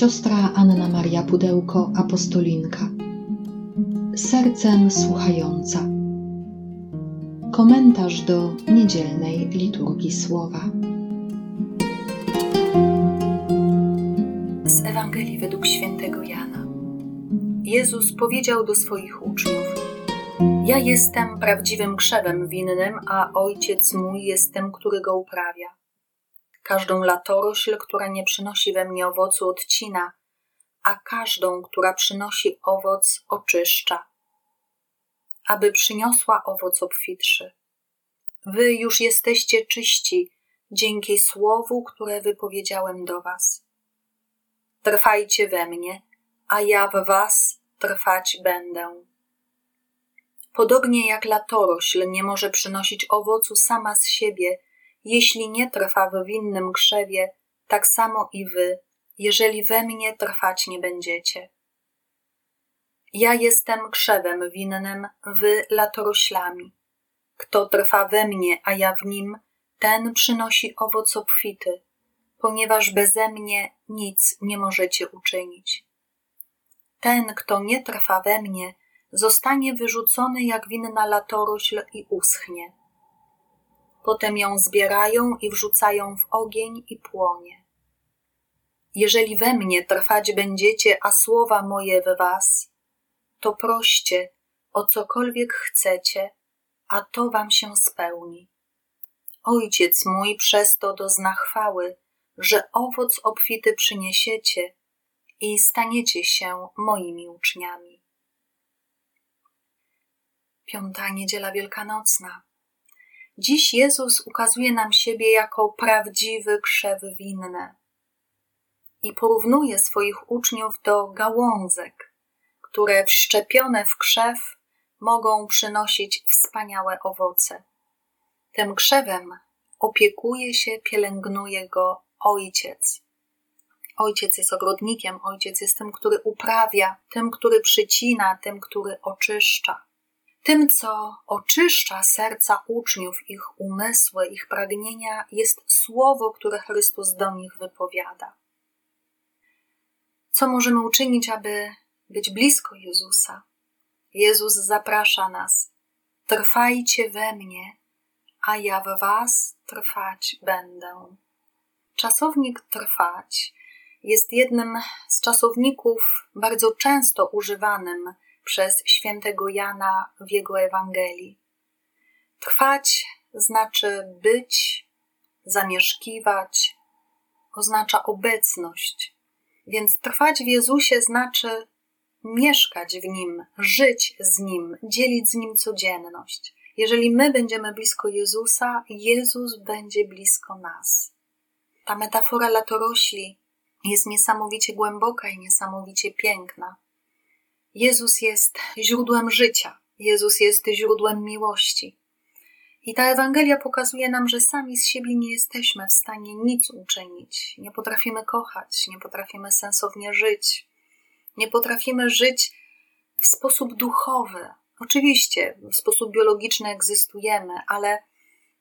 Siostra Anna Maria Pudełko, apostolinka. Sercem słuchająca. Komentarz do niedzielnej liturgii słowa. Z Ewangelii według świętego Jana. Jezus powiedział do swoich uczniów: Ja jestem prawdziwym krzewem winnym, a ojciec mój jest który go uprawia. Każdą latorośl, która nie przynosi we mnie owocu, odcina, a każdą, która przynosi owoc, oczyszcza, aby przyniosła owoc obfitszy. Wy już jesteście czyści dzięki słowu, które wypowiedziałem do Was. Trwajcie we mnie, a ja w Was trwać będę. Podobnie jak latorośl nie może przynosić owocu sama z siebie, jeśli nie trwa w winnym krzewie, tak samo i wy, jeżeli we mnie trwać nie będziecie. Ja jestem krzewem winnym, wy latoroślami. Kto trwa we mnie, a ja w nim, ten przynosi owoc obfity, ponieważ beze mnie nic nie możecie uczynić. Ten, kto nie trwa we mnie, zostanie wyrzucony jak winna latorośl i uschnie potem ją zbierają i wrzucają w ogień i płonie. Jeżeli we mnie trwać będziecie, a słowa moje w was, to proście o cokolwiek chcecie, a to wam się spełni. Ojciec mój przez to dozna chwały, że owoc obfity przyniesiecie i staniecie się moimi uczniami. Piąta niedziela wielkanocna. Dziś Jezus ukazuje nam siebie jako prawdziwy krzew winny i porównuje swoich uczniów do gałązek, które wszczepione w krzew mogą przynosić wspaniałe owoce. Tym krzewem opiekuje się, pielęgnuje go ojciec. Ojciec jest ogrodnikiem, ojciec jest tym, który uprawia, tym, który przycina, tym, który oczyszcza. Tym, co oczyszcza serca uczniów, ich umysły, ich pragnienia, jest słowo, które Chrystus do nich wypowiada. Co możemy uczynić, aby być blisko Jezusa? Jezus zaprasza nas: Trwajcie we mnie, a ja w Was trwać będę. Czasownik trwać jest jednym z czasowników bardzo często używanym przez świętego Jana w jego Ewangelii. Trwać znaczy być, zamieszkiwać, oznacza obecność. Więc trwać w Jezusie znaczy mieszkać w Nim, żyć z Nim, dzielić z Nim codzienność. Jeżeli my będziemy blisko Jezusa, Jezus będzie blisko nas. Ta metafora latorośli jest niesamowicie głęboka i niesamowicie piękna. Jezus jest źródłem życia, Jezus jest źródłem miłości. I ta Ewangelia pokazuje nam, że sami z siebie nie jesteśmy w stanie nic uczynić. Nie potrafimy kochać, nie potrafimy sensownie żyć, nie potrafimy żyć w sposób duchowy. Oczywiście w sposób biologiczny egzystujemy, ale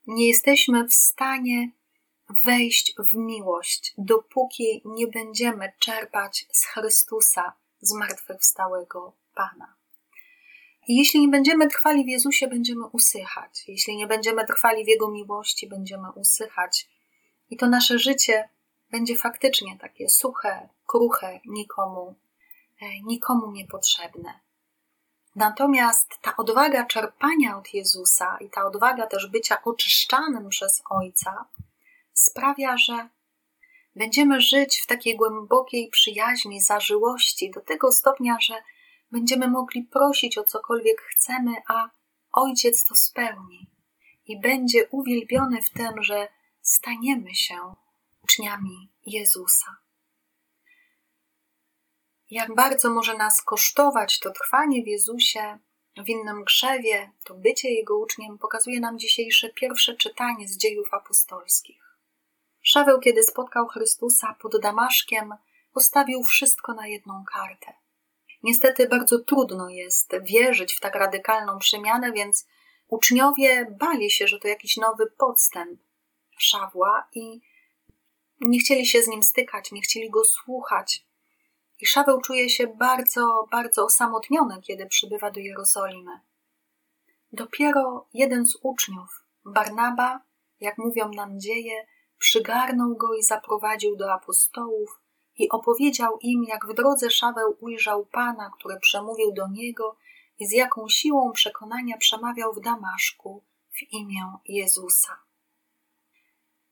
nie jesteśmy w stanie wejść w miłość, dopóki nie będziemy czerpać z Chrystusa zmartwychwstałego Pana. Jeśli nie będziemy trwali w Jezusie, będziemy usychać. Jeśli nie będziemy trwali w Jego miłości, będziemy usychać. I to nasze życie będzie faktycznie takie suche, kruche, nikomu, e, nikomu niepotrzebne. Natomiast ta odwaga czerpania od Jezusa i ta odwaga też bycia oczyszczanym przez Ojca sprawia, że Będziemy żyć w takiej głębokiej przyjaźni, zażyłości, do tego stopnia, że będziemy mogli prosić o cokolwiek chcemy, a Ojciec to spełni i będzie uwielbiony w tym, że staniemy się uczniami Jezusa. Jak bardzo może nas kosztować to trwanie w Jezusie, w innym krzewie, to bycie Jego uczniem, pokazuje nam dzisiejsze pierwsze czytanie z dziejów apostolskich. Szaweł, kiedy spotkał Chrystusa pod Damaszkiem, postawił wszystko na jedną kartę. Niestety bardzo trudno jest wierzyć w tak radykalną przemianę, więc uczniowie bali się, że to jakiś nowy podstęp Szawła i nie chcieli się z nim stykać, nie chcieli go słuchać. I Szaweł czuje się bardzo, bardzo osamotniony, kiedy przybywa do Jerozolimy. Dopiero jeden z uczniów, Barnaba, jak mówią nam dzieje, przygarnął go i zaprowadził do apostołów i opowiedział im, jak w drodze Szaweł ujrzał Pana, który przemówił do niego i z jaką siłą przekonania przemawiał w Damaszku w imię Jezusa.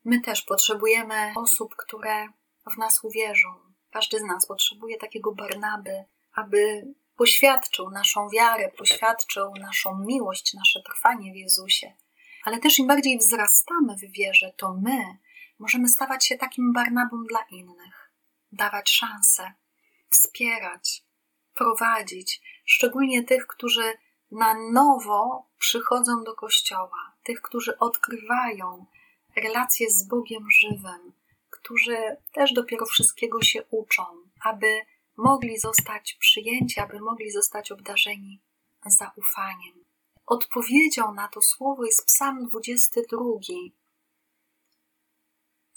My też potrzebujemy osób, które w nas uwierzą. Każdy z nas potrzebuje takiego Barnaby, aby poświadczył naszą wiarę, poświadczył naszą miłość, nasze trwanie w Jezusie. Ale też im bardziej wzrastamy w wierze, to my możemy stawać się takim Barnabą dla innych, dawać szanse, wspierać, prowadzić, szczególnie tych, którzy na nowo przychodzą do kościoła, tych, którzy odkrywają relacje z Bogiem żywym, którzy też dopiero wszystkiego się uczą, aby mogli zostać przyjęci, aby mogli zostać obdarzeni zaufaniem. Odpowiedzią na to słowo jest Psalm 22,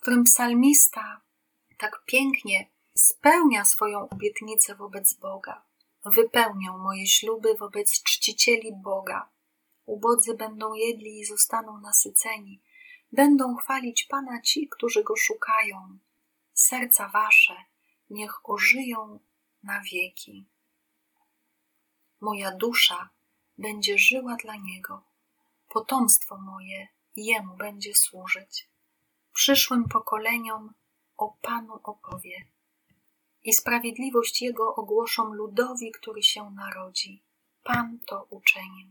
w którym psalmista tak pięknie spełnia swoją obietnicę wobec Boga. Wypełnią moje śluby wobec czcicieli Boga. Ubodzy będą jedli i zostaną nasyceni. Będą chwalić Pana ci, którzy go szukają. Serca wasze niech ożyją na wieki. Moja dusza będzie żyła dla niego, potomstwo moje jemu będzie służyć. Przyszłym pokoleniom o Panu opowie i sprawiedliwość Jego ogłoszą ludowi, który się narodzi. Pan to uczynił.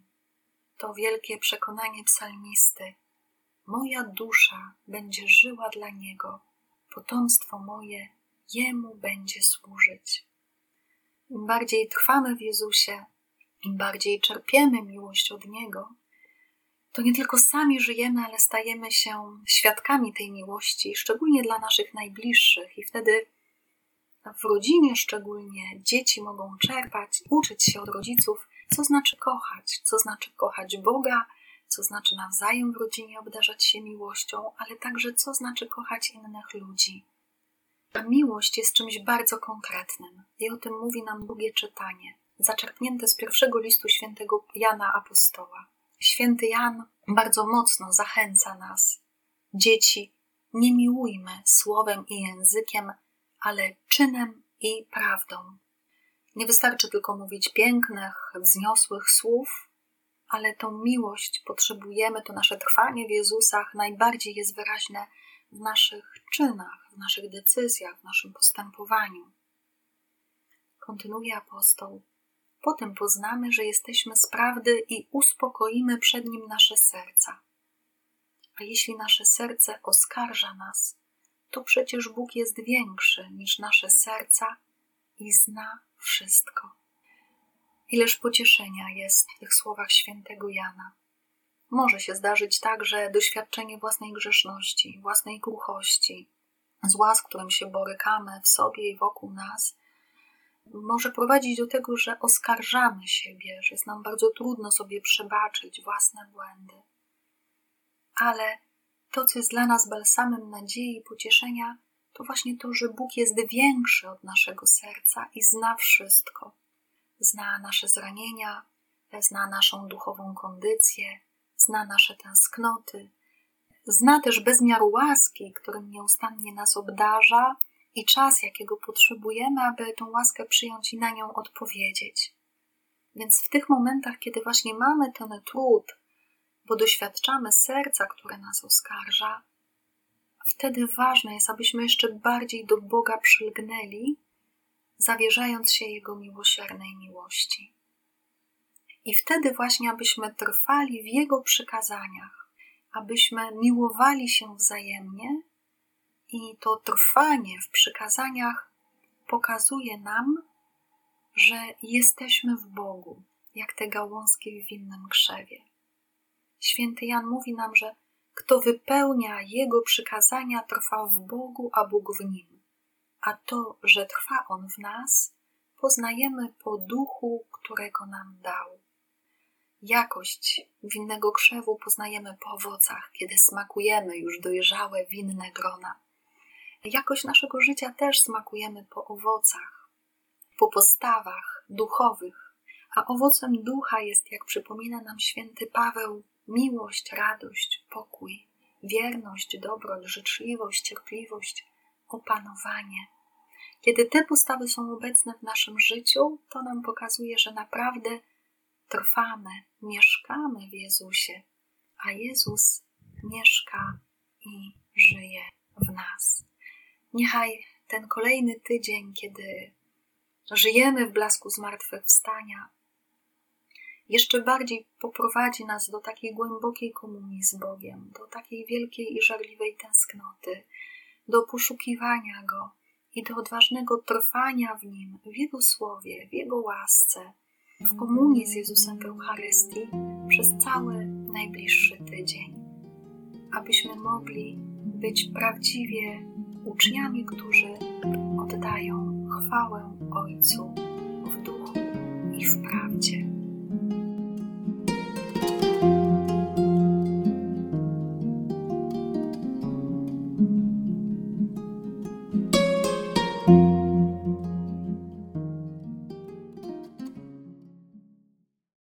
To wielkie przekonanie psalmisty. Moja dusza będzie żyła dla Niego, potomstwo moje Jemu będzie służyć. Im bardziej trwamy w Jezusie, im bardziej czerpiemy miłość od Niego, to nie tylko sami żyjemy, ale stajemy się świadkami tej miłości, szczególnie dla naszych najbliższych, i wtedy w rodzinie szczególnie dzieci mogą czerpać, uczyć się od rodziców, co znaczy kochać, co znaczy kochać Boga, co znaczy nawzajem w rodzinie obdarzać się miłością, ale także co znaczy kochać innych ludzi. Ta miłość jest czymś bardzo konkretnym i o tym mówi nam drugie czytanie, zaczerpnięte z pierwszego listu świętego Jana Apostoła. Święty Jan bardzo mocno zachęca nas. Dzieci, nie miłujmy słowem i językiem, ale czynem i prawdą. Nie wystarczy tylko mówić pięknych, wzniosłych słów, ale tą miłość potrzebujemy, to nasze trwanie w Jezusach najbardziej jest wyraźne w naszych czynach, w naszych decyzjach, w naszym postępowaniu. Kontynuuje apostoł. Potem poznamy, że jesteśmy z prawdy i uspokoimy przed nim nasze serca. A jeśli nasze serce oskarża nas, to przecież Bóg jest większy niż nasze serca i zna wszystko. Ileż pocieszenia jest w tych słowach świętego Jana. Może się zdarzyć tak, że doświadczenie własnej grzeszności, własnej kruchości, zła, z którym się borykamy w sobie i wokół nas, może prowadzić do tego, że oskarżamy siebie, że jest nam bardzo trudno sobie przebaczyć własne błędy. Ale to, co jest dla nas balsamem nadziei i pocieszenia, to właśnie to, że Bóg jest większy od naszego serca i zna wszystko. Zna nasze zranienia, zna naszą duchową kondycję, zna nasze tęsknoty, zna też bezmiar łaski, którym nieustannie nas obdarza i czas, jakiego potrzebujemy, aby tą łaskę przyjąć i na nią odpowiedzieć. Więc w tych momentach, kiedy właśnie mamy ten trud, bo doświadczamy serca, które nas oskarża, wtedy ważne jest, abyśmy jeszcze bardziej do Boga przylgnęli, zawierzając się Jego miłosiernej miłości. I wtedy właśnie, abyśmy trwali w Jego przykazaniach, abyśmy miłowali się wzajemnie, i to trwanie w przykazaniach pokazuje nam, że jesteśmy w Bogu, jak te gałązki w winnym krzewie. Święty Jan mówi nam, że kto wypełnia Jego przykazania, trwa w Bogu, a Bóg w nim. A to, że trwa On w nas, poznajemy po duchu, którego nam dał. Jakość winnego krzewu poznajemy po owocach, kiedy smakujemy już dojrzałe winne grona. Jakość naszego życia też smakujemy po owocach. po postawach duchowych, a owocem ducha jest, jak przypomina nam święty Paweł, miłość, radość, pokój, wierność, dobroć, życzliwość, cierpliwość, opanowanie. Kiedy te postawy są obecne w naszym życiu, to nam pokazuje, że naprawdę trwamy, mieszkamy w Jezusie, a Jezus mieszka i żyje w nas. Niechaj ten kolejny tydzień, kiedy żyjemy w blasku zmartwychwstania, jeszcze bardziej poprowadzi nas do takiej głębokiej komunii z Bogiem, do takiej wielkiej i żarliwej tęsknoty, do poszukiwania Go i do odważnego trwania w Nim, w Jego słowie, w Jego łasce, w komunii z Jezusem w Eucharystii przez cały najbliższy tydzień, abyśmy mogli być prawdziwie uczniami, którzy oddają chwałę Ojcu w duchu i w prawdzie.